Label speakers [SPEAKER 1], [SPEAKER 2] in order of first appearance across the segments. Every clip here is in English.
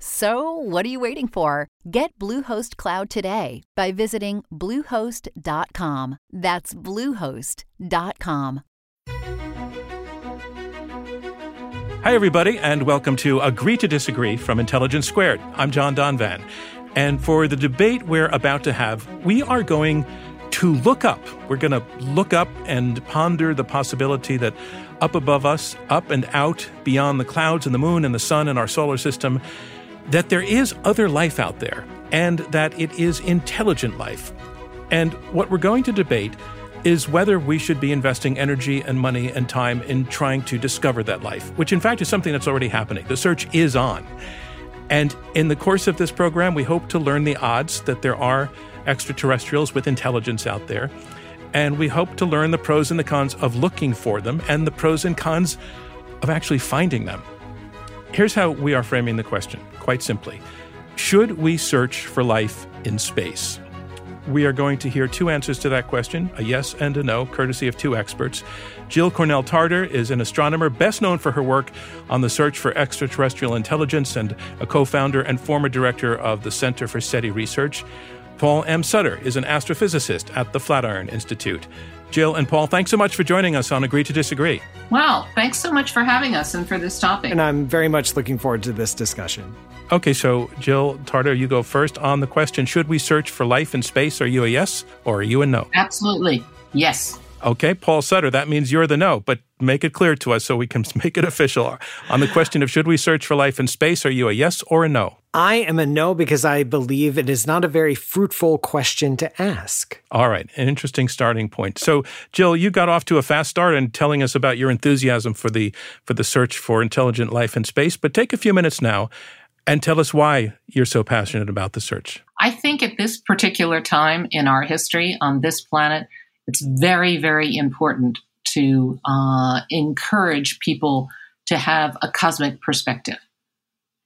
[SPEAKER 1] So, what are you waiting for? Get Bluehost Cloud today by visiting Bluehost.com. That's Bluehost.com.
[SPEAKER 2] Hi, everybody, and welcome to Agree to Disagree from Intelligence Squared. I'm John Donvan. And for the debate we're about to have, we are going to look up. We're going to look up and ponder the possibility that up above us, up and out beyond the clouds and the moon and the sun and our solar system, that there is other life out there and that it is intelligent life. And what we're going to debate is whether we should be investing energy and money and time in trying to discover that life, which in fact is something that's already happening. The search is on. And in the course of this program, we hope to learn the odds that there are extraterrestrials with intelligence out there. And we hope to learn the pros and the cons of looking for them and the pros and cons of actually finding them. Here's how we are framing the question quite simply Should we search for life in space? We are going to hear two answers to that question a yes and a no, courtesy of two experts. Jill Cornell Tarter is an astronomer best known for her work on the search for extraterrestrial intelligence and a co founder and former director of the Center for SETI Research. Paul M. Sutter is an astrophysicist at the Flatiron Institute. Jill and Paul, thanks so much for joining us on Agree to Disagree.
[SPEAKER 3] Wow, thanks so much for having us and for this topic.
[SPEAKER 4] And I'm very much looking forward to this discussion.
[SPEAKER 2] Okay, so Jill Tarter, you go first on the question Should we search for life in space? Are you a yes or are you a no?
[SPEAKER 3] Absolutely. Yes.
[SPEAKER 2] Okay, Paul Sutter, that means you're the no, but make it clear to us so we can make it official. On the question of should we search for life in space, are you a yes or a no?
[SPEAKER 4] I am a no because I believe it is not a very fruitful question to ask.
[SPEAKER 2] All right, an interesting starting point. So, Jill, you got off to a fast start in telling us about your enthusiasm for the for the search for intelligent life in space, but take a few minutes now and tell us why you're so passionate about the search.
[SPEAKER 3] I think at this particular time in our history on this planet, it's very, very important to uh, encourage people to have a cosmic perspective.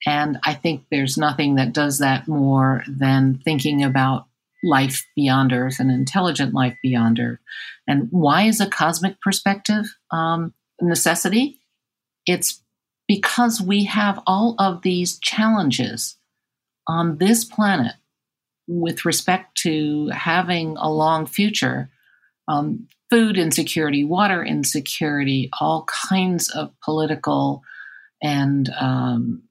[SPEAKER 3] And I think there's nothing that does that more than thinking about life beyond Earth and intelligent life beyond Earth. And why is a cosmic perspective um, necessity? It's because we have all of these challenges on this planet with respect to having a long future um, food insecurity, water insecurity, all kinds of political and, um,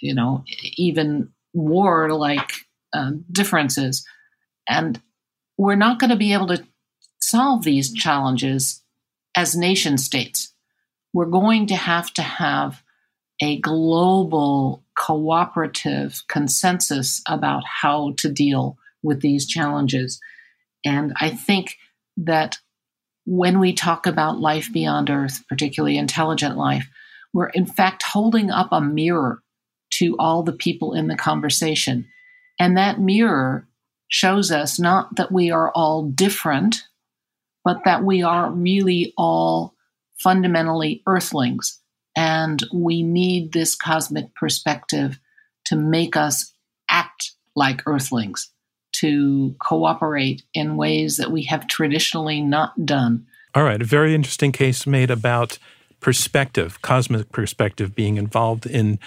[SPEAKER 3] you know, even war like uh, differences. And we're not going to be able to solve these challenges as nation states. We're going to have to have a global cooperative consensus about how to deal with these challenges. And I think that when we talk about life beyond Earth, particularly intelligent life, we're in fact holding up a mirror to all the people in the conversation. And that mirror shows us not that we are all different, but that we are really all fundamentally earthlings. And we need this cosmic perspective to make us act like earthlings to cooperate in ways that we have traditionally not done.
[SPEAKER 2] All right, a very interesting case made about perspective, cosmic perspective being involved in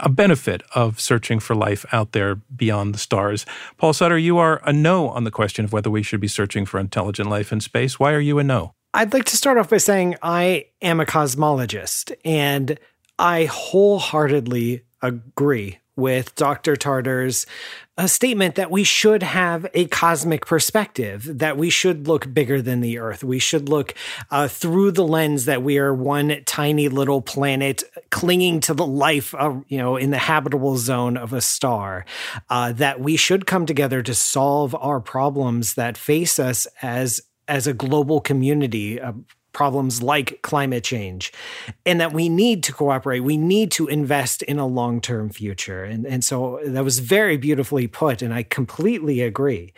[SPEAKER 2] a benefit of searching for life out there beyond the stars. Paul Sutter, you are a no on the question of whether we should be searching for intelligent life in space. Why are you a no?
[SPEAKER 4] I'd like to start off by saying I am a cosmologist and I wholeheartedly agree with Dr. Tarter's a statement that we should have a cosmic perspective, that we should look bigger than the Earth. We should look uh, through the lens that we are one tiny little planet clinging to the life of, you know, in the habitable zone of a star. Uh, that we should come together to solve our problems that face us as as a global community, uh, problems like climate change and that we need to cooperate we need to invest in a long-term future and and so that was very beautifully put and i completely agree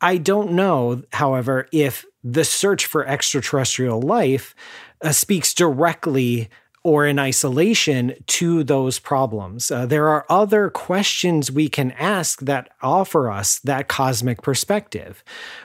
[SPEAKER 4] i don't know however if the search for extraterrestrial life uh, speaks directly or in isolation to those problems. Uh, there are other questions we can ask that offer us that cosmic perspective.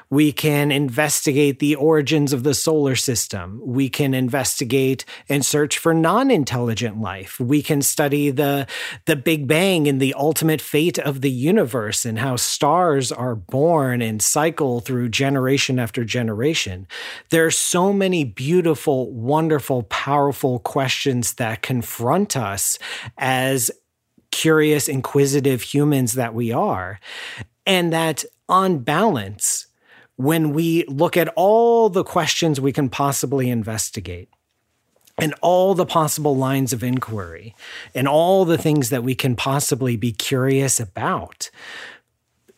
[SPEAKER 4] We can investigate the origins of the solar system. We can investigate and search for non-intelligent life. We can study the, the Big Bang and the ultimate fate of the universe and how stars are born and cycle through generation after generation. There are so many beautiful, wonderful, powerful questions that confront us as curious, inquisitive humans that we are. And that on balance, when we look at all the questions we can possibly investigate and all the possible lines of inquiry and all the things that we can possibly be curious about,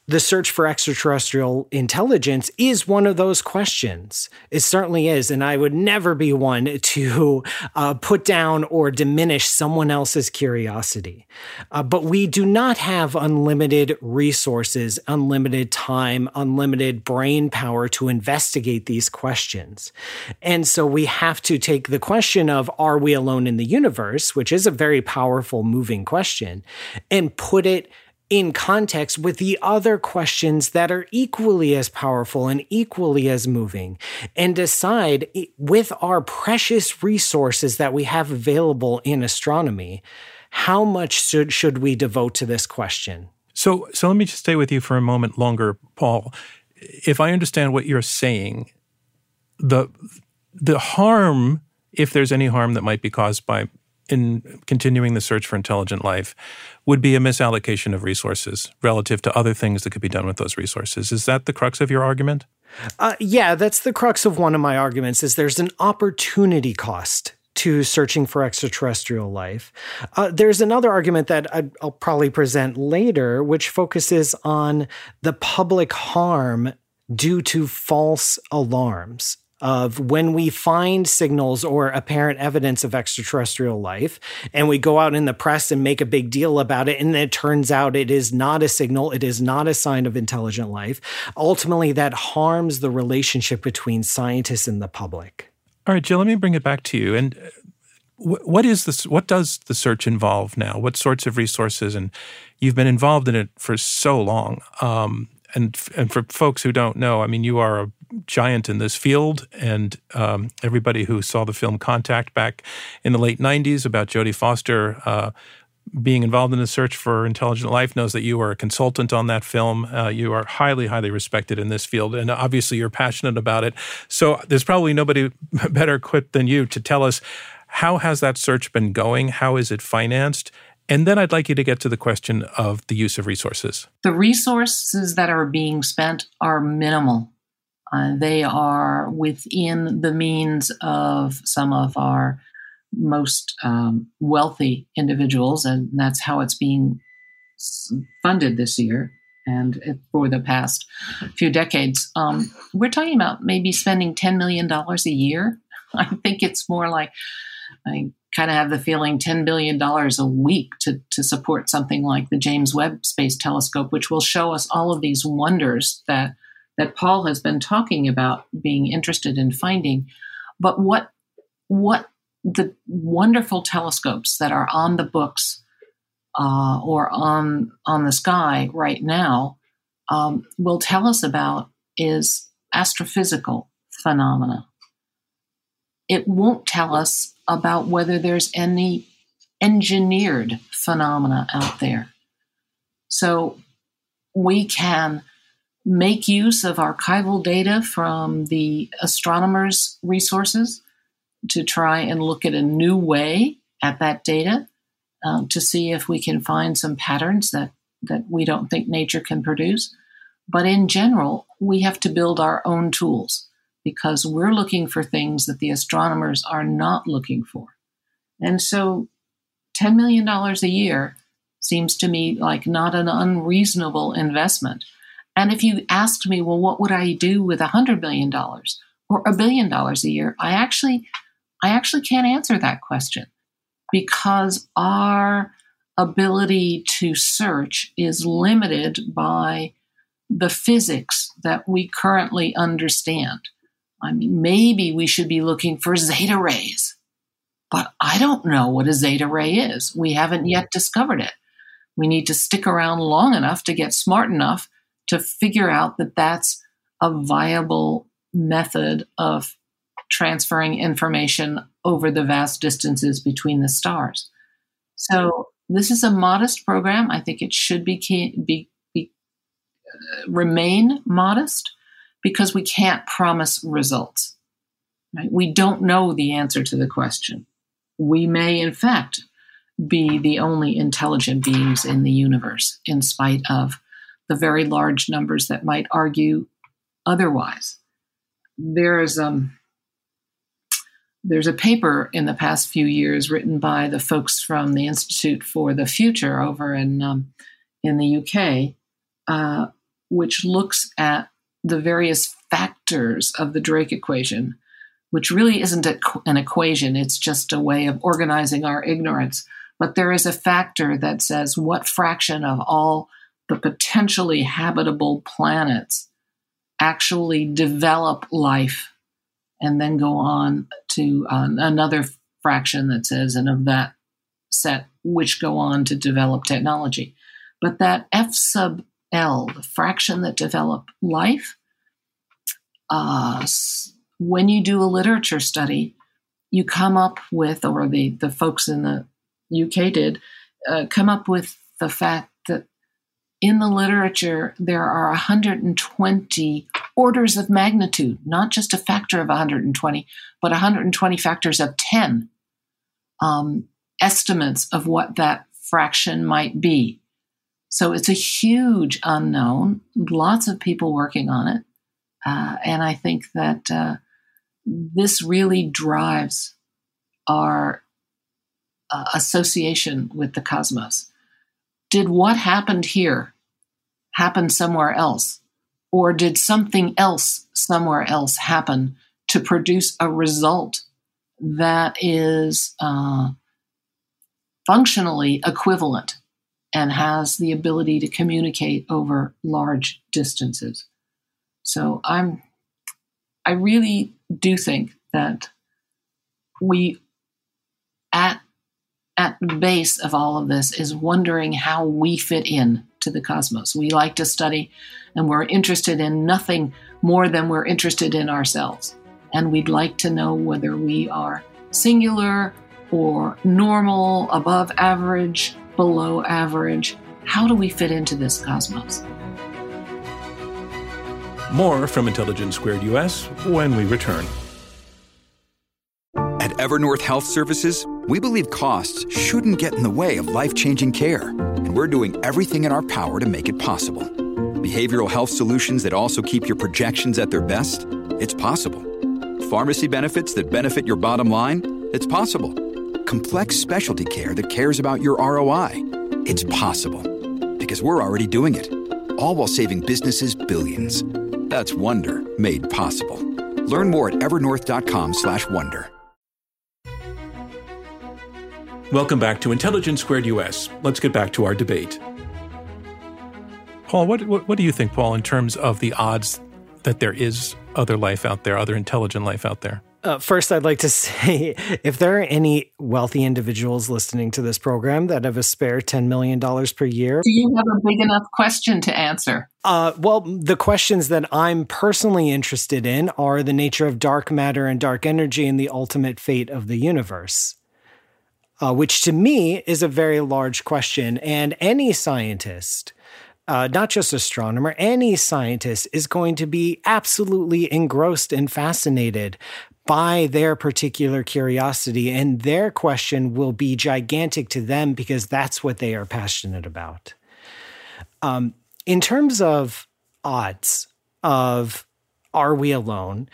[SPEAKER 4] the search for extraterrestrial intelligence is one of those questions. It certainly is. And I would never be one to uh, put down or diminish someone else's curiosity. Uh, but we do not have unlimited resources, unlimited time, unlimited brain power to investigate these questions. And so we have to take the question of, are we alone in the universe, which is a very powerful, moving question, and put it in context with the other questions that are equally as powerful and equally as moving and decide with our precious resources that we have available in astronomy how much should, should we devote to this question?
[SPEAKER 2] So so let me just stay with you for a moment longer paul. If i understand what you're saying the the harm if there's any harm that might be caused by in continuing the search for intelligent life would be a misallocation of resources relative to other things that could be done with those resources. Is that the crux of your argument?
[SPEAKER 4] Uh, yeah, that's the crux of one of my arguments. Is there's an opportunity cost to searching for extraterrestrial life. Uh, there's another argument that i will probably present later, which focuses on the public harm due to false alarms of when we find signals or apparent evidence of extraterrestrial life and we go out in the press and make a big deal about it and it turns out it is not a signal it is not a sign of intelligent life ultimately that harms the relationship between scientists and the public.
[SPEAKER 2] All right jill let me bring it back to you. And uh, what is this what does the search involve now? What sorts of resources? And you've been involved in it for so long. Um, and and for folks who don't know, I mean, you are a giant in this field, and um, everybody who saw the film Contact back in the late '90s about Jodie Foster. Uh, being involved in the search for intelligent life knows that you are a consultant on that film. Uh, you are highly, highly respected in this field, and obviously you're passionate about it. So there's probably nobody better equipped than you to tell us how has that search been going? How is it financed? And then I'd like you to get to the question of the use of resources.
[SPEAKER 3] The resources that are being spent are minimal. Uh, they are within the means of some of our most um, wealthy individuals, and that's how it's being funded this year and for the past few decades. Um, we're talking about maybe spending $10 million a year. I think it's more like I kind of have the feeling $10 billion a week to, to support something like the James Webb Space Telescope, which will show us all of these wonders that, that Paul has been talking about being interested in finding. But what, what the wonderful telescopes that are on the books uh, or on, on the sky right now um, will tell us about is astrophysical phenomena. It won't tell us about whether there's any engineered phenomena out there. So we can make use of archival data from the astronomers' resources to try and look at a new way at that data um, to see if we can find some patterns that, that we don't think nature can produce. But in general, we have to build our own tools because we're looking for things that the astronomers are not looking for. And so $10 million a year seems to me like not an unreasonable investment. And if you asked me, well, what would I do with $100 million or a billion dollars a year? I actually, I actually can't answer that question because our ability to search is limited by the physics that we currently understand. I mean, maybe we should be looking for zeta rays, but I don't know what a zeta ray is. We haven't yet discovered it. We need to stick around long enough to get smart enough to figure out that that's a viable method of transferring information over the vast distances between the stars. So this is a modest program. I think it should be, be, be uh, remain modest because we can't promise results. Right? We don't know the answer to the question. We may, in fact, be the only intelligent beings in the universe, in spite of the very large numbers that might argue otherwise. There's um, there's a paper in the past few years written by the folks from the Institute for the Future over in um, in the UK, uh, which looks at the various factors of the Drake equation, which really isn't a, an equation, it's just a way of organizing our ignorance. But there is a factor that says what fraction of all the potentially habitable planets actually develop life and then go on to uh, another fraction that says, and of that set, which go on to develop technology. But that F sub L, the fraction that develop life, uh, when you do a literature study, you come up with, or the, the folks in the UK did, uh, come up with the fact that in the literature there are 120 orders of magnitude, not just a factor of 120, but 120 factors of 10 um, estimates of what that fraction might be. So it's a huge unknown, lots of people working on it. Uh, and I think that uh, this really drives our uh, association with the cosmos. Did what happened here happen somewhere else? Or did something else somewhere else happen to produce a result that is uh, functionally equivalent and has the ability to communicate over large distances. So I'm I really do think that we at at the base of all of this is wondering how we fit in to the cosmos. We like to study and we're interested in nothing more than we're interested in ourselves. And we'd like to know whether we are singular or normal, above average, below average? How do we fit into this cosmos?
[SPEAKER 2] More from Intelligence Squared US when we return.
[SPEAKER 5] At Evernorth Health Services, we believe costs shouldn't get in the way of life changing care, and we're doing everything in our power to make it possible. Behavioral health solutions that also keep your projections at their best? It's possible. Pharmacy benefits that benefit your bottom line? It's possible complex specialty care that cares about your ROI. It's possible because we're already doing it. All while saving businesses billions. That's Wonder made possible. Learn more at evernorth.com/wonder.
[SPEAKER 2] Welcome back to Intelligence Squared US. Let's get back to our debate. Paul, what, what, what do you think, Paul, in terms of the odds that there is other life out there, other intelligent life out there?
[SPEAKER 4] Uh, first, I'd like to say if there are any wealthy individuals listening to this program that have a spare $10 million per year.
[SPEAKER 3] Do you have a big enough question to answer?
[SPEAKER 4] Uh, well, the questions that I'm personally interested in are the nature of dark matter and dark energy and the ultimate fate of the universe. Uh, which to me is a very large question. And any scientist uh, not just astronomer, any scientist is going to be absolutely engrossed and fascinated by their particular curiosity, and their question will be gigantic to them because that's what they are passionate about. Um, in terms of odds of are we alone,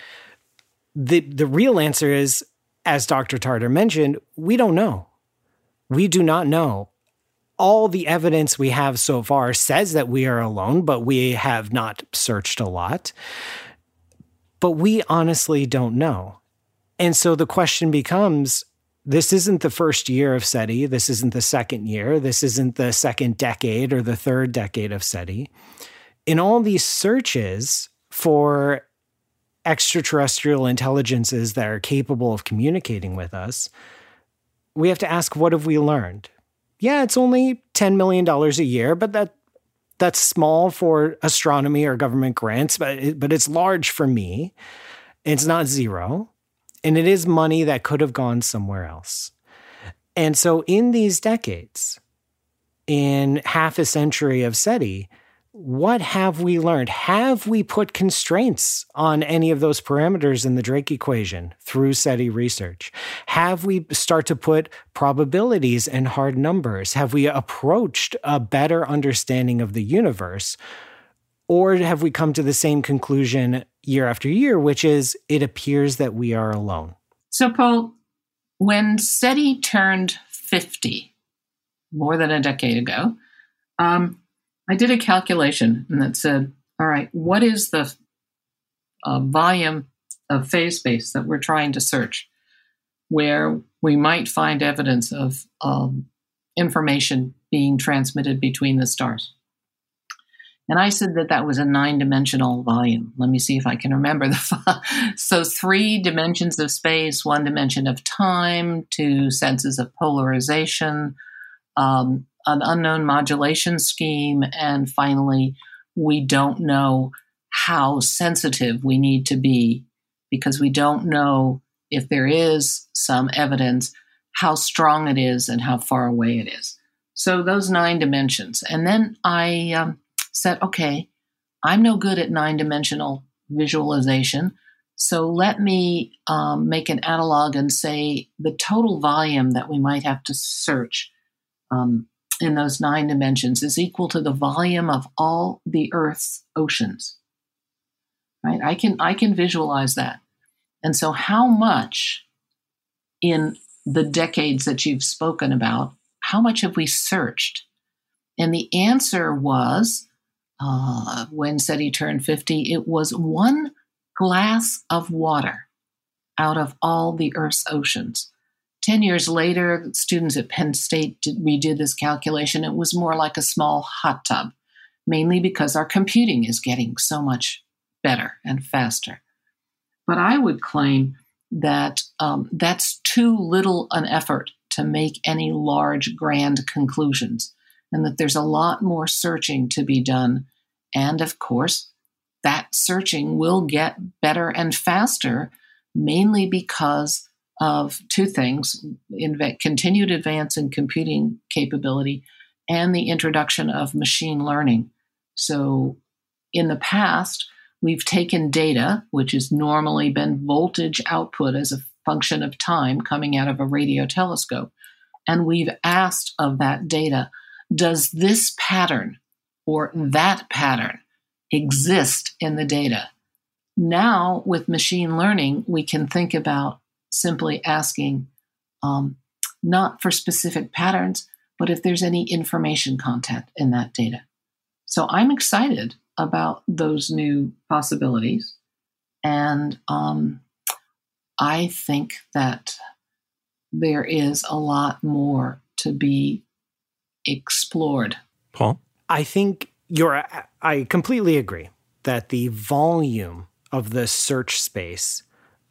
[SPEAKER 4] the the real answer is, as Dr. Tarter mentioned, we don't know. We do not know. All the evidence we have so far says that we are alone, but we have not searched a lot. But we honestly don't know. And so the question becomes this isn't the first year of SETI. This isn't the second year. This isn't the second decade or the third decade of SETI. In all these searches for extraterrestrial intelligences that are capable of communicating with us, we have to ask what have we learned? Yeah, it's only $10 million a year, but that that's small for astronomy or government grants, but it, but it's large for me. It's not zero. And it is money that could have gone somewhere else. And so in these decades, in half a century of SETI, what have we learned? Have we put constraints on any of those parameters in the Drake equation through SETI research? Have we start to put probabilities and hard numbers? Have we approached a better understanding of the universe? Or have we come to the same conclusion year after year, which is it appears that we are alone?
[SPEAKER 3] So, Paul, when SETI turned 50, more than a decade ago, um, I did a calculation and that said, all right, what is the uh, volume of phase space that we're trying to search where we might find evidence of um, information being transmitted between the stars? And I said that that was a nine dimensional volume. Let me see if I can remember the. so, three dimensions of space, one dimension of time, two senses of polarization, um, an unknown modulation scheme, and finally, we don't know how sensitive we need to be because we don't know if there is some evidence how strong it is and how far away it is. So those nine dimensions, and then I um, said, okay, I'm no good at nine dimensional visualization. So let me um, make an analog and say the total volume that we might have to search um, in those nine dimensions is equal to the volume of all the Earth's oceans. Right? I can I can visualize that. And so how much in the decades that you've spoken about, how much have we searched? And the answer was uh, when SETI turned 50, it was one glass of water out of all the Earth's oceans. 10 years later, students at Penn State did, redid this calculation. It was more like a small hot tub, mainly because our computing is getting so much better and faster. But I would claim that um, that's too little an effort to make any large, grand conclusions, and that there's a lot more searching to be done. And of course, that searching will get better and faster, mainly because of two things continued advance in computing capability and the introduction of machine learning. So, in the past, we've taken data, which has normally been voltage output as a function of time coming out of a radio telescope, and we've asked of that data, does this pattern or that pattern exist in the data? Now, with machine learning, we can think about simply asking um, not for specific patterns, but if there's any information content in that data. So I'm excited about those new possibilities. And um, I think that there is a lot more to be explored.
[SPEAKER 2] Paul?
[SPEAKER 4] I think you're, I completely agree that the volume of the search space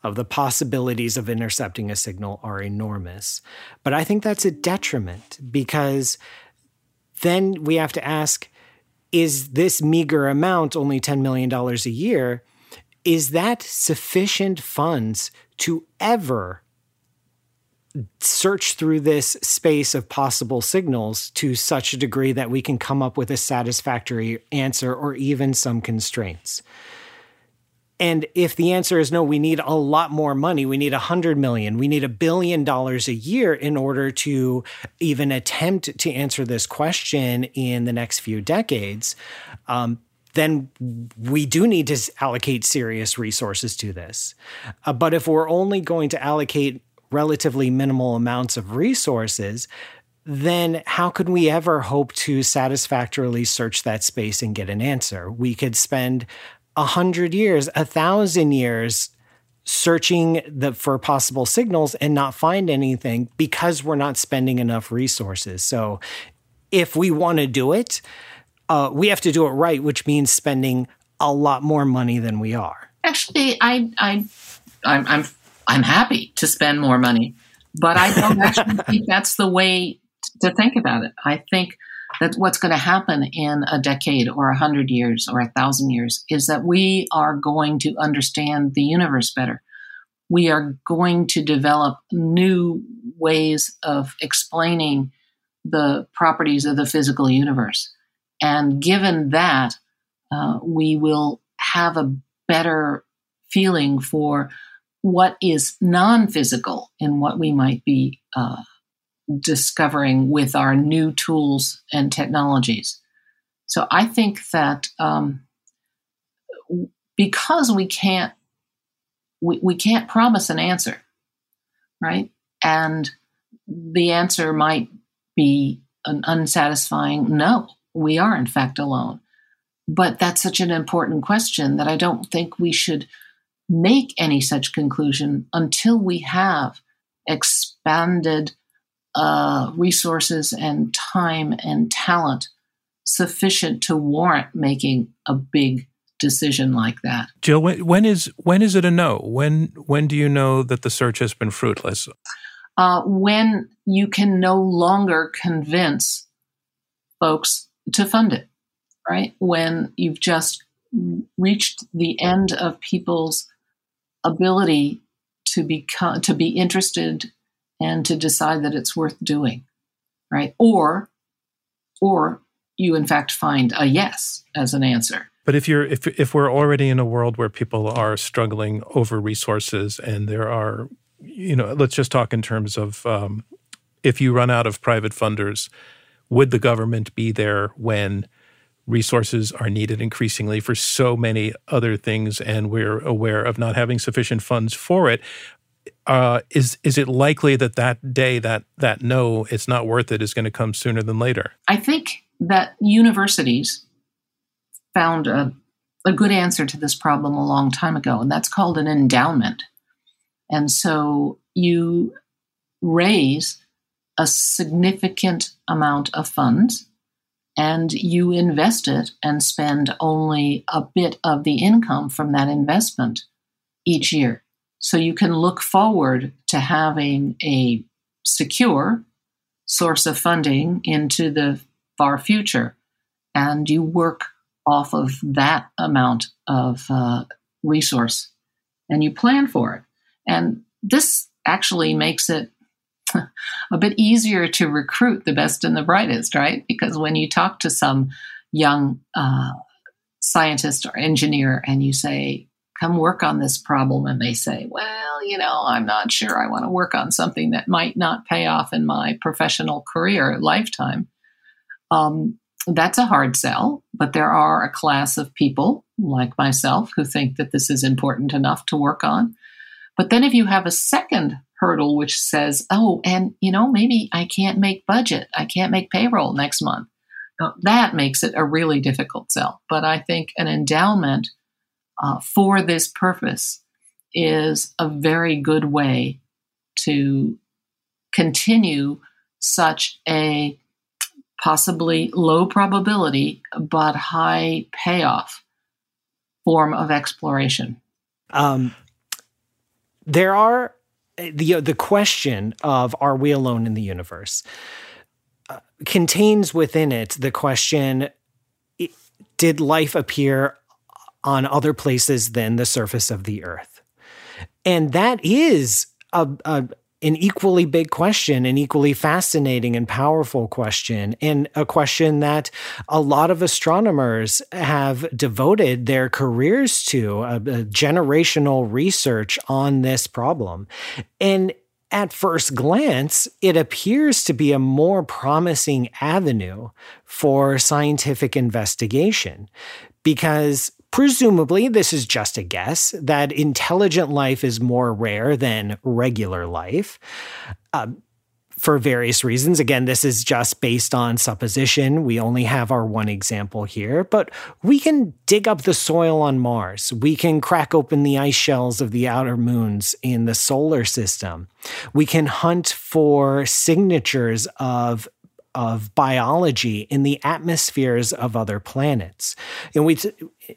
[SPEAKER 4] of the possibilities of intercepting a signal are enormous. But I think that's a detriment because then we have to ask is this meager amount, only $10 million a year, is that sufficient funds to ever search through this space of possible signals to such a degree that we can come up with a satisfactory answer or even some constraints? And if the answer is no, we need a lot more money. We need a hundred million. We need a billion dollars a year in order to even attempt to answer this question in the next few decades. Um, then we do need to allocate serious resources to this. Uh, but if we're only going to allocate relatively minimal amounts of resources, then how could we ever hope to satisfactorily search that space and get an answer? We could spend a hundred years, a thousand years searching the, for possible signals and not find anything because we're not spending enough resources. So if we want to do it, uh, we have to do it right, which means spending a lot more money than we are.
[SPEAKER 3] Actually, I, I, I'm, I'm, I'm happy to spend more money, but I don't actually think that's the way to think about it. I think that what's going to happen in a decade or a hundred years or a thousand years is that we are going to understand the universe better. We are going to develop new ways of explaining the properties of the physical universe. And given that, uh, we will have a better feeling for what is non physical in what we might be uh, discovering with our new tools and technologies. So I think that um, because we can't we, we can't promise an answer, right? And the answer might be an unsatisfying no. We are in fact alone. But that's such an important question that I don't think we should make any such conclusion until we have expanded uh, resources and time and talent sufficient to warrant making a big decision like that.
[SPEAKER 2] Jill, when, when is when is it a no? When when do you know that the search has been fruitless?
[SPEAKER 3] Uh, when you can no longer convince folks to fund it, right? When you've just reached the end of people's ability to become to be interested and to decide that it's worth doing, right? Or, or you in fact find a yes as an answer.
[SPEAKER 2] But if you're if if we're already in a world where people are struggling over resources and there are, you know, let's just talk in terms of um, if you run out of private funders, would the government be there when resources are needed increasingly for so many other things and we're aware of not having sufficient funds for it uh, is is it likely that that day that that no, it's not worth it, is going to come sooner than later?
[SPEAKER 3] I think that universities found a, a good answer to this problem a long time ago, and that's called an endowment. And so you raise a significant amount of funds and you invest it and spend only a bit of the income from that investment each year. So you can look forward to having a secure source of funding into the far future. And you work off of that amount of uh, resource and you plan for it. And this actually makes it a bit easier to recruit the best and the brightest, right? Because when you talk to some young uh, scientist or engineer and you say, come work on this problem and they say, well, you know, I'm not sure I want to work on something that might not pay off in my professional career lifetime. Um, that's a hard sell, but there are a class of people like myself who think that this is important enough to work on. But then if you have a second hurdle which says, oh, and you know, maybe I can't make budget, I can't make payroll next month. Now, that makes it a really difficult sell. But I think an endowment uh, for this purpose is a very good way to continue such a possibly low probability but high payoff form of exploration. Um,
[SPEAKER 4] there are the the question of are we alone in the universe uh, contains within it the question did life appear on other places than the surface of the earth. And that is a, a, an equally big question, an equally fascinating and powerful question, and a question that a lot of astronomers have devoted their careers to, a, a generational research on this problem. And at first glance, it appears to be a more promising avenue for scientific investigation because presumably this is just a guess that intelligent life is more rare than regular life. Uh, for various reasons. Again, this is just based on supposition. We only have our one example here, but we can dig up the soil on Mars. We can crack open the ice shells of the outer moons in the solar system. We can hunt for signatures of of biology in the atmospheres of other planets. And we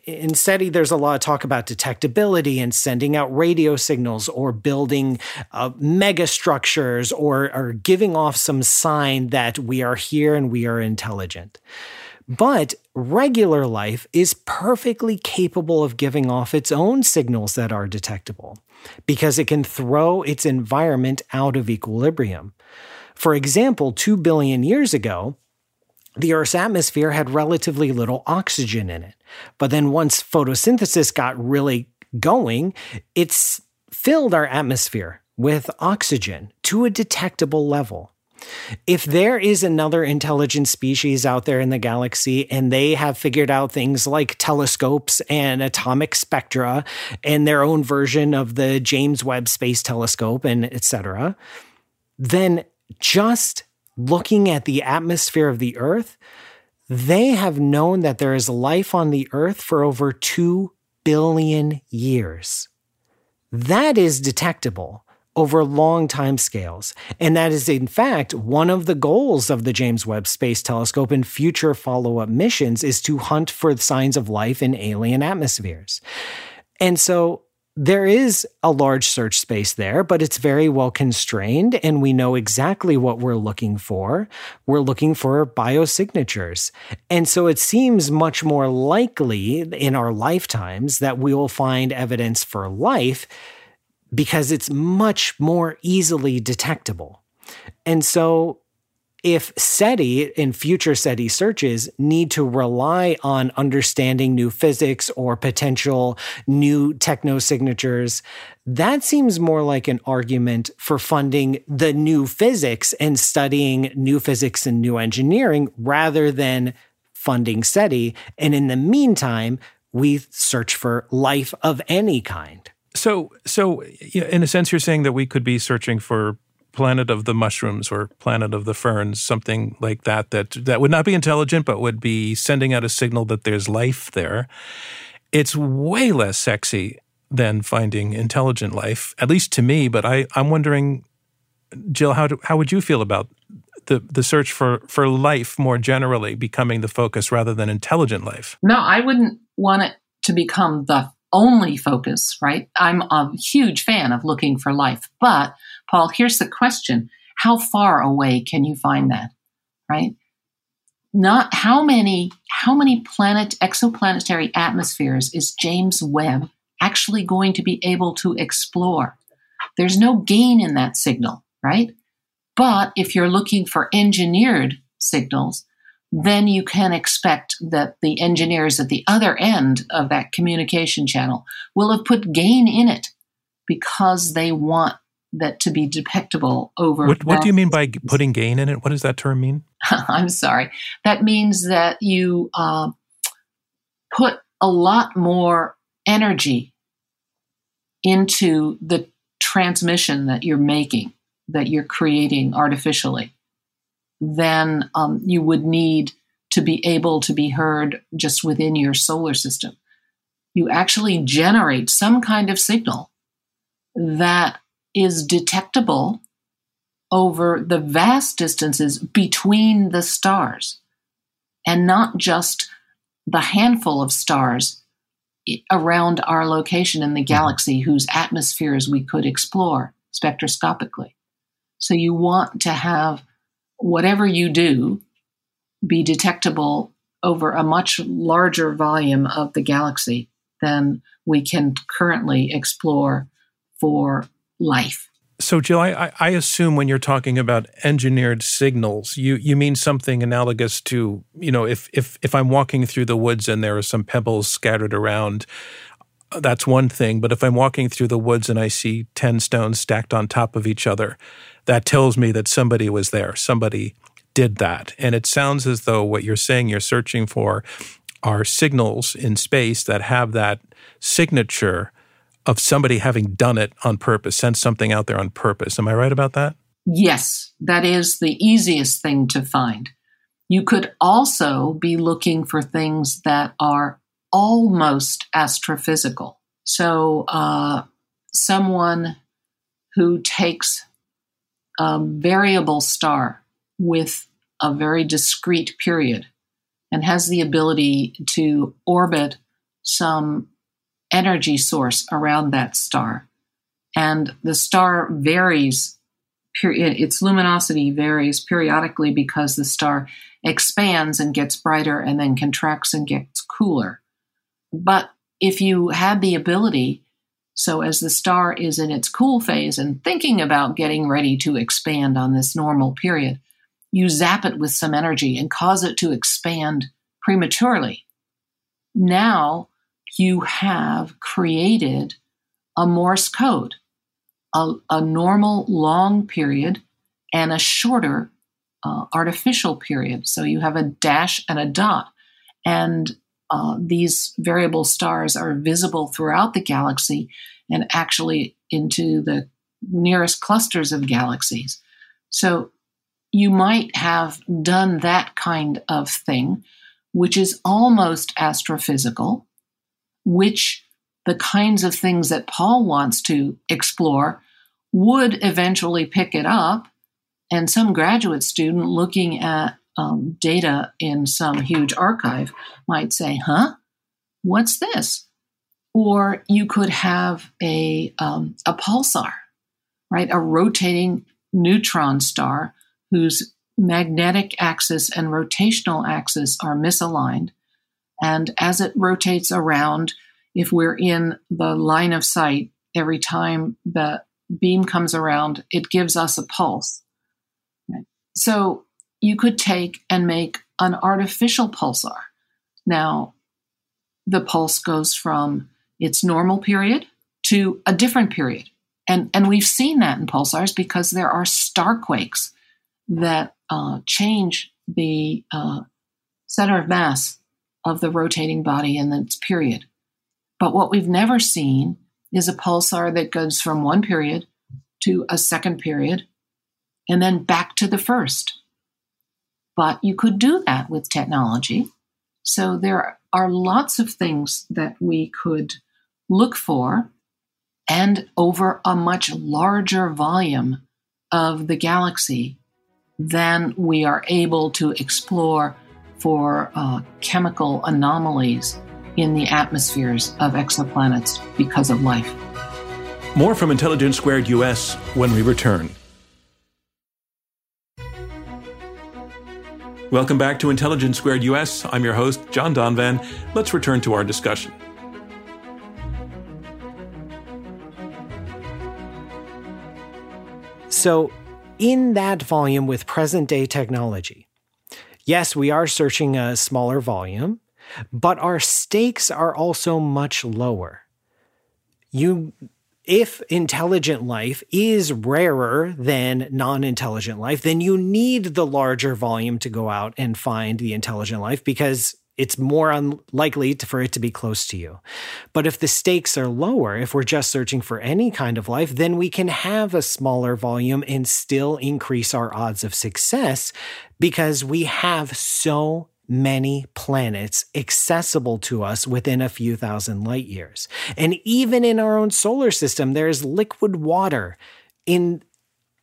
[SPEAKER 4] in SETI, there's a lot of talk about detectability and sending out radio signals or building uh, megastructures or, or giving off some sign that we are here and we are intelligent. But regular life is perfectly capable of giving off its own signals that are detectable because it can throw its environment out of equilibrium. For example, 2 billion years ago, the Earth's atmosphere had relatively little oxygen in it. But then once photosynthesis got really going, it's filled our atmosphere with oxygen to a detectable level. If there is another intelligent species out there in the galaxy and they have figured out things like telescopes and atomic spectra and their own version of the James Webb Space Telescope and etc., then just looking at the atmosphere of the Earth, they have known that there is life on the Earth for over 2 billion years. That is detectable over long time scales. And that is, in fact, one of the goals of the James Webb Space Telescope and future follow up missions is to hunt for signs of life in alien atmospheres. And so there is a large search space there, but it's very well constrained, and we know exactly what we're looking for. We're looking for biosignatures. And so it seems much more likely in our lifetimes that we will find evidence for life because it's much more easily detectable. And so if SETI and future SETI searches need to rely on understanding new physics or potential new techno signatures, that seems more like an argument for funding the new physics and studying new physics and new engineering rather than funding SETI. And in the meantime, we search for life of any kind.
[SPEAKER 2] So, so in a sense, you're saying that we could be searching for planet of the mushrooms or planet of the ferns, something like that, that that would not be intelligent, but would be sending out a signal that there's life there. It's way less sexy than finding intelligent life, at least to me. But I, I'm wondering, Jill, how do, how would you feel about the the search for for life more generally becoming the focus rather than intelligent life?
[SPEAKER 3] No, I wouldn't want it to become the only focus, right? I'm a huge fan of looking for life. But, Paul, here's the question How far away can you find that, right? Not how many how many planet exoplanetary atmospheres is James Webb actually going to be able to explore? There's no gain in that signal, right? But if you're looking for engineered signals, then you can expect that the engineers at the other end of that communication channel will have put gain in it because they want that to be detectable over.
[SPEAKER 2] What, what do you mean by putting gain in it? What does that term mean?
[SPEAKER 3] I'm sorry. That means that you uh, put a lot more energy into the transmission that you're making, that you're creating artificially than um, you would need to be able to be heard just within your solar system. You actually generate some kind of signal that is detectable over the vast distances between the stars and not just the handful of stars around our location in the mm-hmm. galaxy whose atmospheres we could explore spectroscopically. So you want to have whatever you do be detectable over a much larger volume of the galaxy than we can currently explore for life.
[SPEAKER 2] So, Jill, I, I, assume when you're talking about engineered signals, you, you mean something analogous to, you know, if, if, if I'm walking through the woods and there are some pebbles scattered around, uh, that's one thing. But if I'm walking through the woods and I see 10 stones stacked on top of each other, that tells me that somebody was there. Somebody did that. And it sounds as though what you're saying you're searching for are signals in space that have that signature of somebody having done it on purpose, sent something out there on purpose. Am I right about that?
[SPEAKER 3] Yes, that is the easiest thing to find. You could also be looking for things that are almost astrophysical. So, uh, someone who takes a variable star with a very discrete period and has the ability to orbit some energy source around that star. And the star varies, its luminosity varies periodically because the star expands and gets brighter and then contracts and gets cooler. But if you had the ability, so as the star is in its cool phase and thinking about getting ready to expand on this normal period, you zap it with some energy and cause it to expand prematurely. Now you have created a Morse code, a, a normal long period and a shorter uh, artificial period. So you have a dash and a dot. And uh, these variable stars are visible throughout the galaxy and actually into the nearest clusters of galaxies. So you might have done that kind of thing, which is almost astrophysical, which the kinds of things that Paul wants to explore would eventually pick it up. And some graduate student looking at um, data in some huge archive might say, huh, what's this? Or you could have a, um, a pulsar, right? A rotating neutron star whose magnetic axis and rotational axis are misaligned. And as it rotates around, if we're in the line of sight, every time the beam comes around, it gives us a pulse. So you could take and make an artificial pulsar. Now, the pulse goes from its normal period to a different period. And, and we've seen that in pulsars because there are star quakes that uh, change the uh, center of mass of the rotating body in its period. But what we've never seen is a pulsar that goes from one period to a second period and then back to the first. But you could do that with technology. So there are lots of things that we could look for and over a much larger volume of the galaxy than we are able to explore for uh, chemical anomalies in the atmospheres of exoplanets because of life.
[SPEAKER 2] More from Intelligence Squared US when we return. Welcome back to Intelligence Squared US. I'm your host, John Donvan. Let's return to our discussion.
[SPEAKER 4] So, in that volume with present day technology, yes, we are searching a smaller volume, but our stakes are also much lower. You if intelligent life is rarer than non intelligent life, then you need the larger volume to go out and find the intelligent life because it's more unlikely for it to be close to you. But if the stakes are lower, if we're just searching for any kind of life, then we can have a smaller volume and still increase our odds of success because we have so many planets accessible to us within a few thousand light years. And even in our own solar system, there's liquid water in,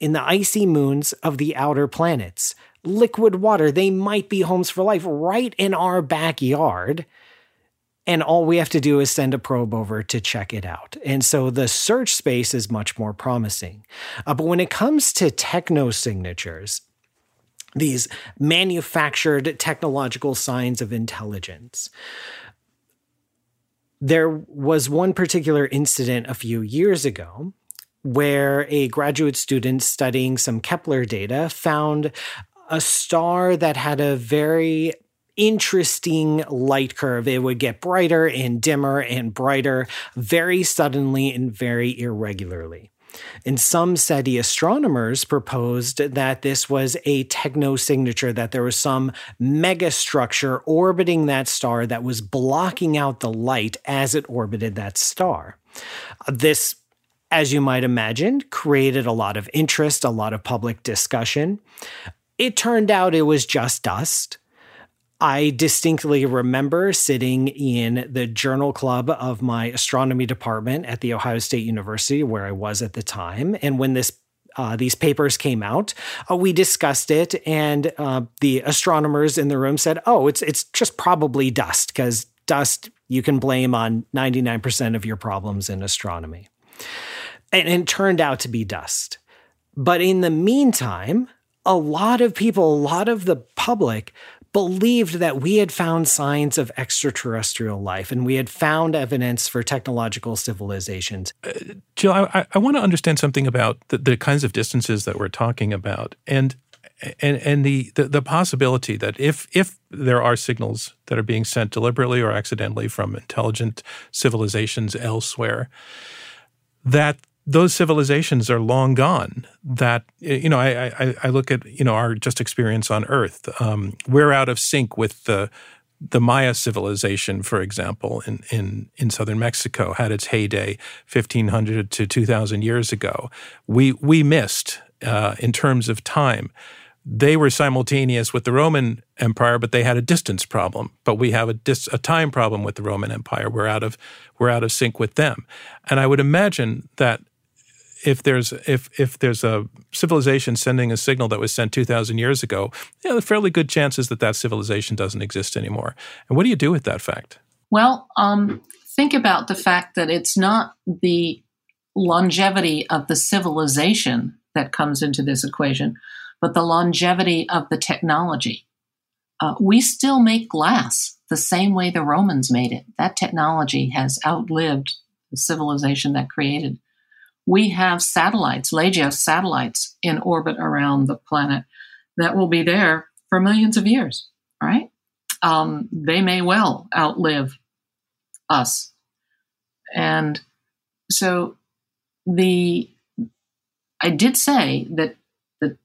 [SPEAKER 4] in the icy moons of the outer planets liquid water. They might be homes for life right in our backyard. And all we have to do is send a probe over to check it out. And so the search space is much more promising. Uh, but when it comes to techno signatures, these manufactured technological signs of intelligence, there was one particular incident a few years ago where a graduate student studying some Kepler data found a star that had a very interesting light curve. It would get brighter and dimmer and brighter very suddenly and very irregularly. And some SETI astronomers proposed that this was a technosignature, that there was some megastructure orbiting that star that was blocking out the light as it orbited that star. This as you might imagine, created a lot of interest, a lot of public discussion. It turned out it was just dust. I distinctly remember sitting in the journal club of my astronomy department at The Ohio State University, where I was at the time. And when this uh, these papers came out, uh, we discussed it, and uh, the astronomers in the room said, "Oh, it's it's just probably dust because dust you can blame on ninety nine percent of your problems in astronomy." And it turned out to be dust. But in the meantime, a lot of people, a lot of the public believed that we had found signs of extraterrestrial life and we had found evidence for technological civilizations. Uh,
[SPEAKER 2] Jill, I, I, want to understand something about the, the, kinds of distances that we're talking about and and and the, the, the possibility that if if there are signals that are being sent deliberately or accidentally from intelligent civilizations elsewhere, that those civilizations are long gone. That you know, I, I, I look at you know our just experience on Earth. Um, we're out of sync with the the Maya civilization, for example, in in in southern Mexico, had its heyday 1500 to 2000 years ago. We we missed uh, in terms of time. They were simultaneous with the Roman Empire, but they had a distance problem. But we have a, dis- a time problem with the Roman Empire. We're out of we're out of sync with them, and I would imagine that if there's if if there's a civilization sending a signal that was sent 2000 years ago there are fairly good chances that that civilization doesn't exist anymore. And what do you do with that fact?
[SPEAKER 3] Well um, think about the fact that it's not the longevity of the civilization that comes into this equation but the longevity of the technology. Uh, we still make glass the same way the romans made it. That technology has outlived the civilization that created we have satellites, LAGEOS satellites in orbit around the planet that will be there for millions of years, right? Um, they may well outlive us. And so the I did say that the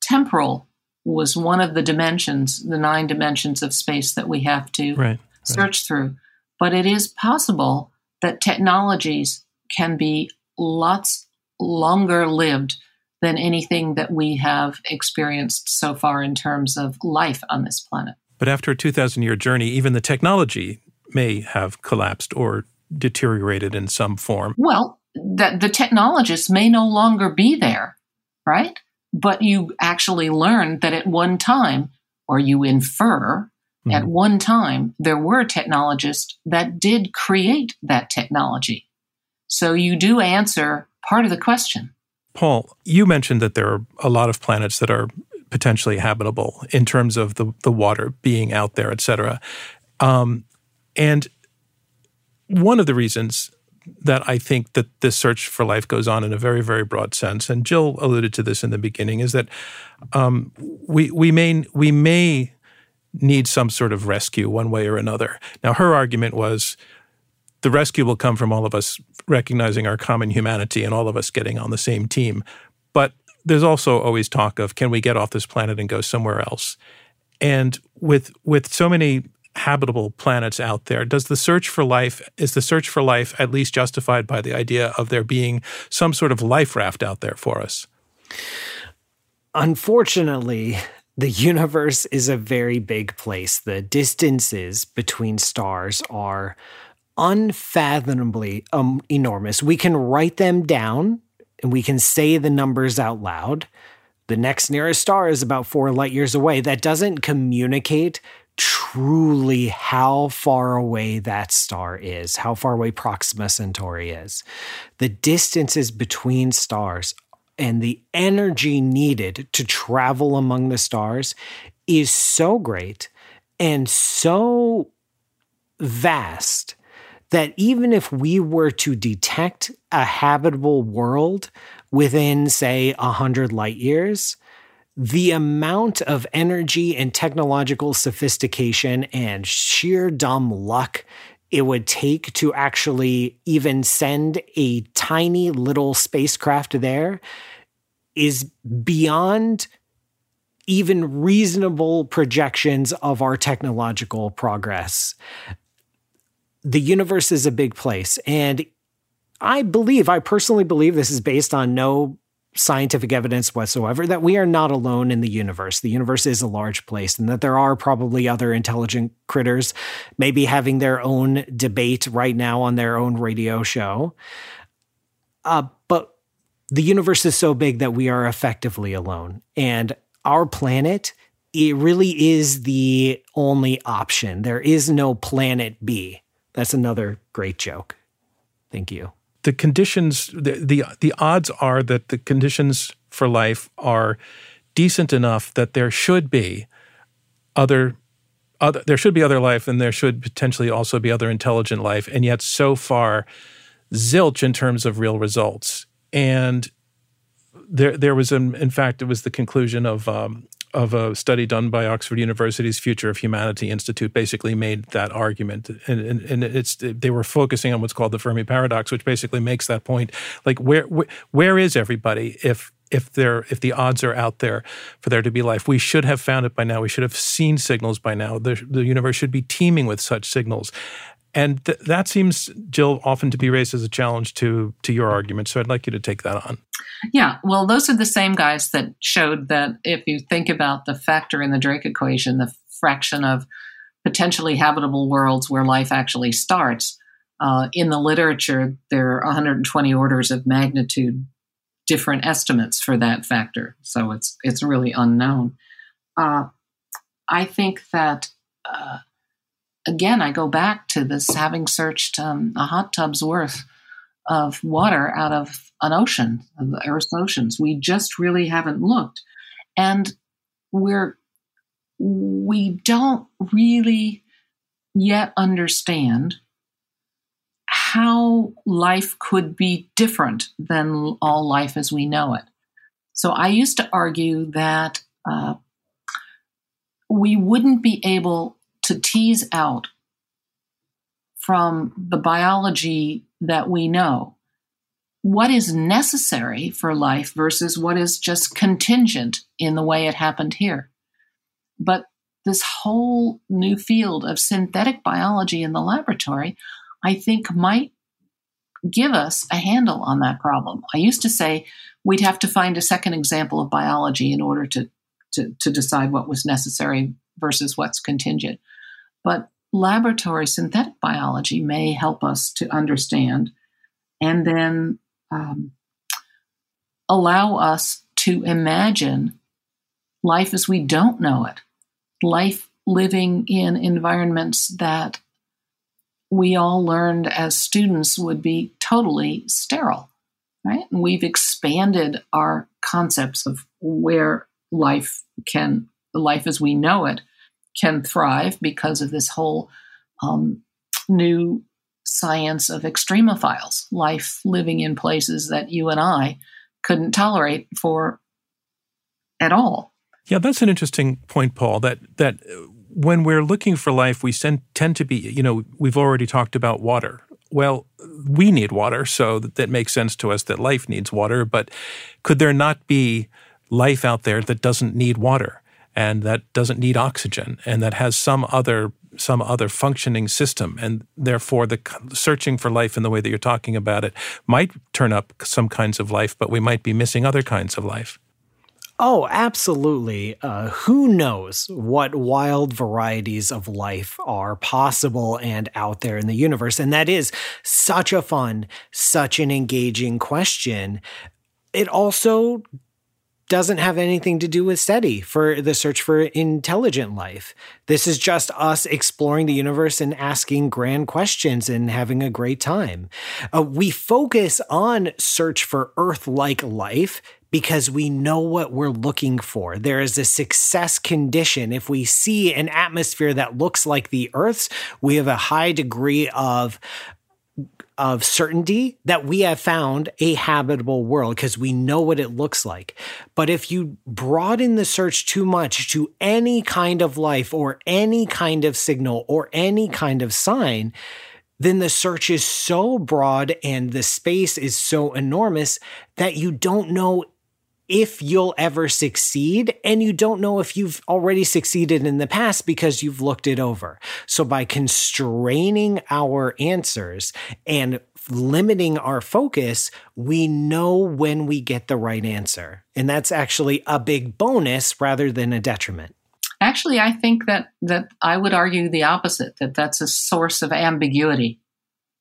[SPEAKER 3] temporal was one of the dimensions, the nine dimensions of space that we have to right, search right. through. But it is possible that technologies can be lots longer lived than anything that we have experienced so far in terms of life on this planet.
[SPEAKER 2] But after a 2,000 year journey, even the technology may have collapsed or deteriorated in some form.
[SPEAKER 3] Well, that the technologists may no longer be there, right? But you actually learn that at one time, or you infer mm-hmm. at one time, there were technologists that did create that technology. So you do answer part of the question.
[SPEAKER 2] Paul, you mentioned that there are a lot of planets that are potentially habitable in terms of the, the water being out there, et cetera. Um, and one of the reasons that I think that this search for life goes on in a very, very broad sense, and Jill alluded to this in the beginning, is that um, we we may we may need some sort of rescue one way or another. Now, her argument was the rescue will come from all of us recognizing our common humanity and all of us getting on the same team. But there's also always talk of can we get off this planet and go somewhere else? And with with so many habitable planets out there, does the search for life is the search for life at least justified by the idea of there being some sort of life raft out there for us?
[SPEAKER 4] Unfortunately, the universe is a very big place. The distances between stars are unfathomably um, enormous. We can write them down and we can say the numbers out loud. The next nearest star is about four light years away. That doesn't communicate truly how far away that star is, how far away Proxima Centauri is. The distances between stars and the energy needed to travel among the stars is so great and so vast that even if we were to detect a habitable world within, say, 100 light years, the amount of energy and technological sophistication and sheer dumb luck it would take to actually even send a tiny little spacecraft there is beyond even reasonable projections of our technological progress. The universe is a big place. And I believe, I personally believe this is based on no scientific evidence whatsoever that we are not alone in the universe. The universe is a large place and that there are probably other intelligent critters, maybe having their own debate right now on their own radio show. Uh, but the universe is so big that we are effectively alone. And our planet, it really is the only option. There is no planet B. That's another great joke. Thank you
[SPEAKER 2] the conditions the, the the odds are that the conditions for life are decent enough that there should be other other there should be other life and there should potentially also be other intelligent life and yet so far zilch in terms of real results and there there was in, in fact it was the conclusion of um, of a study done by Oxford University's Future of Humanity Institute basically made that argument, and, and, and, it's they were focusing on what's called the Fermi paradox, which basically makes that point. Like where where is everybody if if there if the odds are out there for there to be life? We should have found it by now. We should have seen signals by now. The, the universe should be teeming with such signals. And th- that seems, Jill, often to be raised as a challenge to to your argument. So I'd like you to take that on.
[SPEAKER 3] Yeah, well, those are the same guys that showed that if you think about the factor in the Drake equation, the fraction of potentially habitable worlds where life actually starts, uh, in the literature, there are 120 orders of magnitude different estimates for that factor. So it's it's really unknown. Uh, I think that uh, again, I go back to this having searched um, a hot tub's worth of water out of an ocean, the Earth's oceans. We just really haven't looked. And we're, we don't really yet understand how life could be different than all life as we know it. So I used to argue that uh, we wouldn't be able to tease out from the biology that we know what is necessary for life versus what is just contingent in the way it happened here. But this whole new field of synthetic biology in the laboratory, I think, might give us a handle on that problem. I used to say we'd have to find a second example of biology in order to, to, to decide what was necessary versus what's contingent. But laboratory synthetic biology may help us to understand and then um, allow us to imagine life as we don't know it, life living in environments that we all learned as students would be totally sterile, right? And we've expanded our concepts of where life can, life as we know it, can thrive because of this whole um, new science of extremophiles, life living in places that you and I couldn't tolerate for at all.
[SPEAKER 2] Yeah, that's an interesting point, Paul. That that when we're looking for life, we tend to be, you know, we've already talked about water. Well, we need water, so that, that makes sense to us that life needs water. But could there not be life out there that doesn't need water? And that doesn't need oxygen and that has some other some other functioning system and therefore the searching for life in the way that you're talking about it might turn up some kinds of life but we might be missing other kinds of life
[SPEAKER 4] Oh, absolutely. Uh, who knows what wild varieties of life are possible and out there in the universe? And that is such a fun, such an engaging question. It also doesn't have anything to do with SETI for the search for intelligent life. This is just us exploring the universe and asking grand questions and having a great time. Uh, we focus on search for Earth like life because we know what we're looking for. There is a success condition. If we see an atmosphere that looks like the Earth's, we have a high degree of of certainty that we have found a habitable world because we know what it looks like. But if you broaden the search too much to any kind of life or any kind of signal or any kind of sign, then the search is so broad and the space is so enormous that you don't know if you'll ever succeed. And you don't know if you've already succeeded in the past because you've looked it over. So by constraining our answers and limiting our focus, we know when we get the right answer. And that's actually a big bonus rather than a detriment.
[SPEAKER 3] Actually, I think that that I would argue the opposite. That that's a source of ambiguity,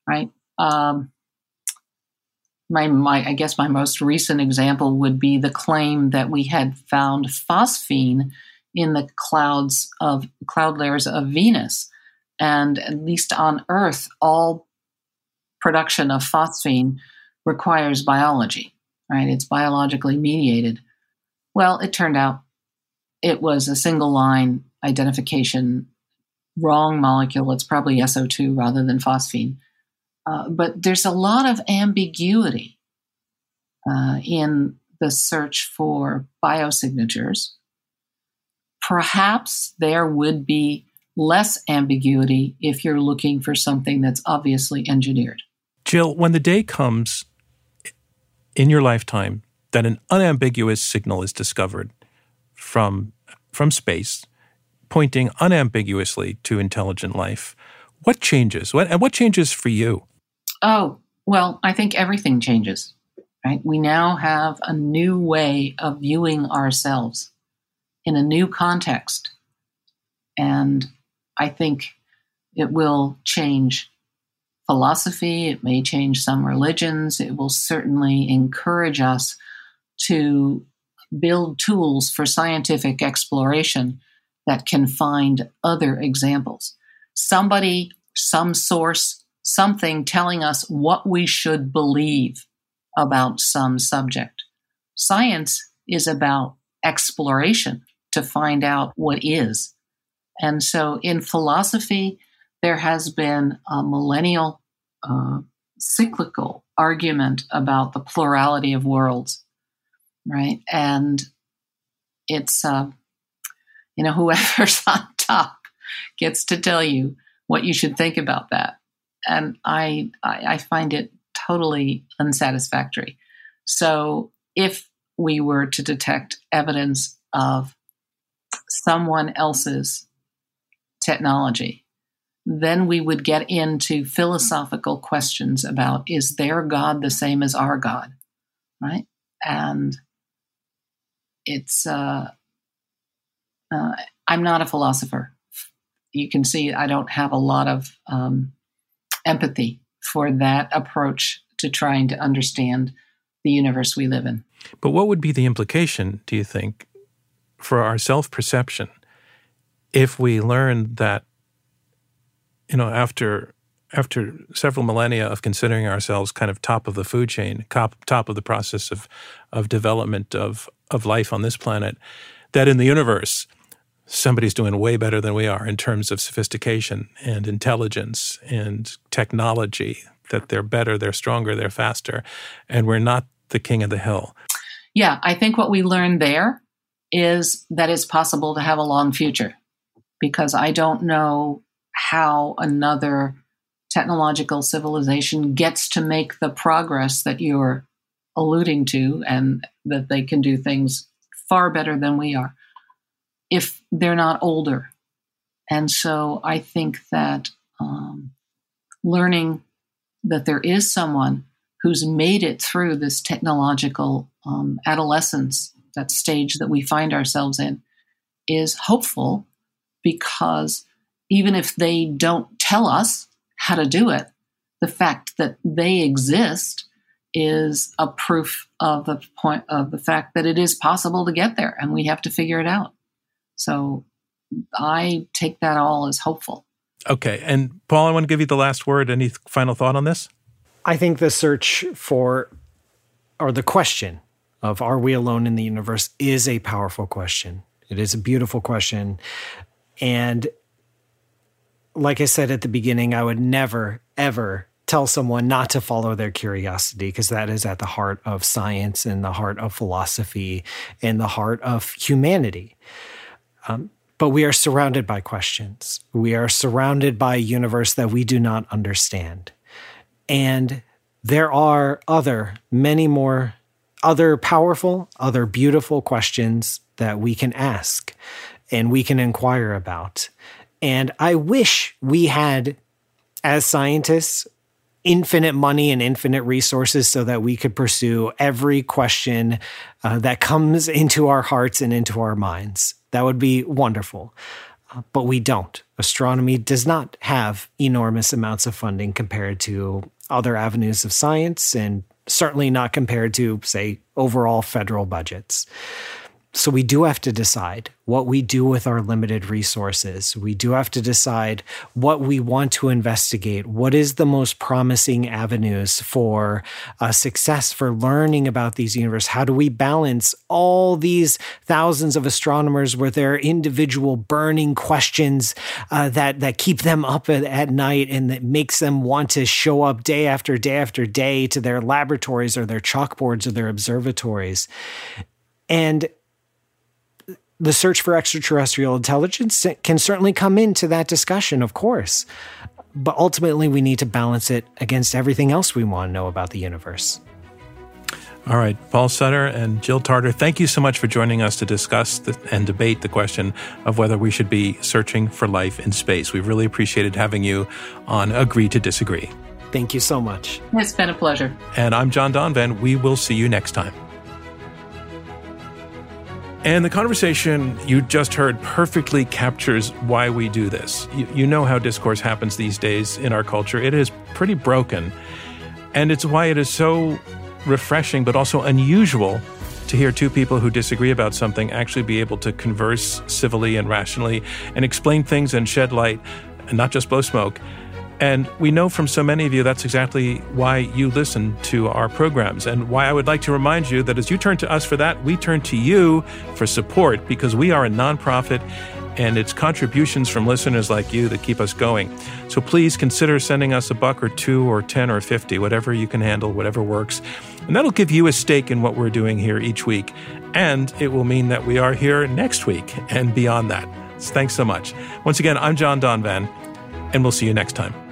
[SPEAKER 3] right? Um, my, my I guess my most recent example would be the claim that we had found phosphine in the clouds of cloud layers of Venus. And at least on Earth, all production of phosphine requires biology, right? It's biologically mediated. Well, it turned out it was a single line identification, wrong molecule. It's probably SO2 rather than phosphine. Uh, but there's a lot of ambiguity uh, in the search for biosignatures. Perhaps there would be less ambiguity if you're looking for something that's obviously engineered.
[SPEAKER 2] Jill, when the day comes in your lifetime that an unambiguous signal is discovered from, from space, pointing unambiguously to intelligent life, what changes? What, and what changes for you?
[SPEAKER 3] Oh, well, I think everything changes, right? We now have a new way of viewing ourselves in a new context. And I think it will change philosophy, it may change some religions, it will certainly encourage us to build tools for scientific exploration that can find other examples. Somebody, some source, something telling us what we should believe about some subject. Science is about exploration to find out what is. And so in philosophy, there has been a millennial uh, cyclical argument about the plurality of worlds, right? And it's, uh, you know, whoever's on top gets to tell you what you should think about that and I, I, I find it totally unsatisfactory. So if we were to detect evidence of someone else's technology, then we would get into philosophical questions about is their God the same as our God? Right? And it's, uh, uh, I'm not a philosopher. You can see I don't have a lot of um, empathy for that approach to trying to understand the universe we live in.
[SPEAKER 2] But what would be the implication, do you think, for our self perception if we learn that, you know, after after several millennia of considering ourselves kind of top of the food chain, top, top of the process of, of development of, of life on this planet, that in the universe, somebody's doing way better than we are in terms of sophistication and intelligence and technology, that they're better, they're stronger, they're faster, and we're not the king of the hill.
[SPEAKER 3] Yeah, I think what we learned there is that it's possible to have a long future because I don't know how another technological civilization gets to make the progress that you're alluding to and that they can do things far better than we are if they're not older. And so I think that um, learning that there is someone who's made it through this technological um, adolescence, that stage that we find ourselves in, is hopeful because even if they don't tell us how to do it, the fact that they exist is a proof of the point of the fact that it is possible to get there and we have to figure it out. So I take that all as hopeful.
[SPEAKER 2] Okay. And Paul, I want to give you the last word. Any final thought on this?
[SPEAKER 4] I think the search for, or the question of are we alone in the universe is a powerful question. It is a beautiful question. And like I said at the beginning, I would never, ever tell someone not to follow their curiosity because that is at the heart of science and the heart of philosophy and the heart of humanity. Um, but we are surrounded by questions. We are surrounded by a universe that we do not understand. And there are other, many more other powerful, other beautiful questions that we can ask and we can inquire about. And I wish we had, as scientists, infinite money and infinite resources so that we could pursue every question uh, that comes into our hearts and into our minds. That would be wonderful. Uh, but we don't. Astronomy does not have enormous amounts of funding compared to other avenues of science and certainly not compared to, say, overall federal budgets. So we do have to decide what we do with our limited resources. We do have to decide what we want to investigate. What is the most promising avenues for uh, success for learning about these universes? How do we balance all these thousands of astronomers with their individual burning questions uh, that that keep them up at, at night and that makes them want to show up day after day after day to their laboratories or their chalkboards or their observatories? And the search for extraterrestrial intelligence can certainly come into that discussion, of course. But ultimately, we need to balance it against everything else we want to know about the universe.
[SPEAKER 2] All right, Paul Sutter and Jill Tarter, thank you so much for joining us to discuss the, and debate the question of whether we should be searching for life in space. We've really appreciated having you on Agree to Disagree.
[SPEAKER 4] Thank you so much.
[SPEAKER 3] It's been a pleasure.
[SPEAKER 2] And I'm John Donvan. We will see you next time. And the conversation you just heard perfectly captures why we do this. You, you, know how discourse happens these days in our culture. It is pretty broken. And it's why it is so refreshing, but also unusual to hear two people who disagree about something actually be able to converse civilly and rationally and explain things and shed light and not just blow smoke. And we know from so many of you that's exactly why you listen to our programs and why I would like to remind you that as you turn to us for that, we turn to you for support because we are a nonprofit and it's contributions from listeners like you that keep us going. So please consider sending us a buck or two or 10 or 50, whatever you can handle, whatever works. And that'll give you a stake in what we're doing here each week. And it will mean that we are here next week and beyond that. Thanks so much. Once again, I'm John Donvan, and we'll see you next time.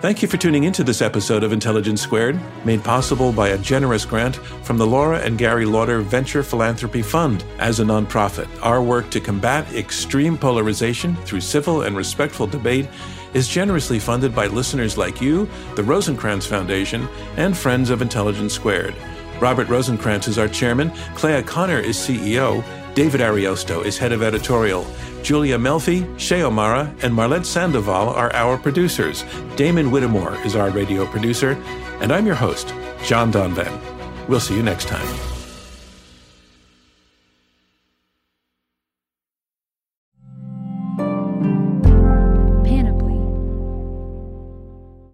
[SPEAKER 2] Thank you for tuning into this episode of Intelligence Squared, made possible by a generous grant from the Laura and Gary Lauder Venture Philanthropy Fund. As a nonprofit, our work to combat extreme polarization through civil and respectful debate is generously funded by listeners like you, the Rosenkranz Foundation, and friends of Intelligence Squared. Robert Rosenkranz is our chairman, Clea Conner is CEO, David Ariosto is head of editorial. Julia Melfi, Shay O'Mara, and Marlette Sandoval are our producers. Damon Whittemore is our radio producer. And I'm your host, John Donvan. We'll see you next time.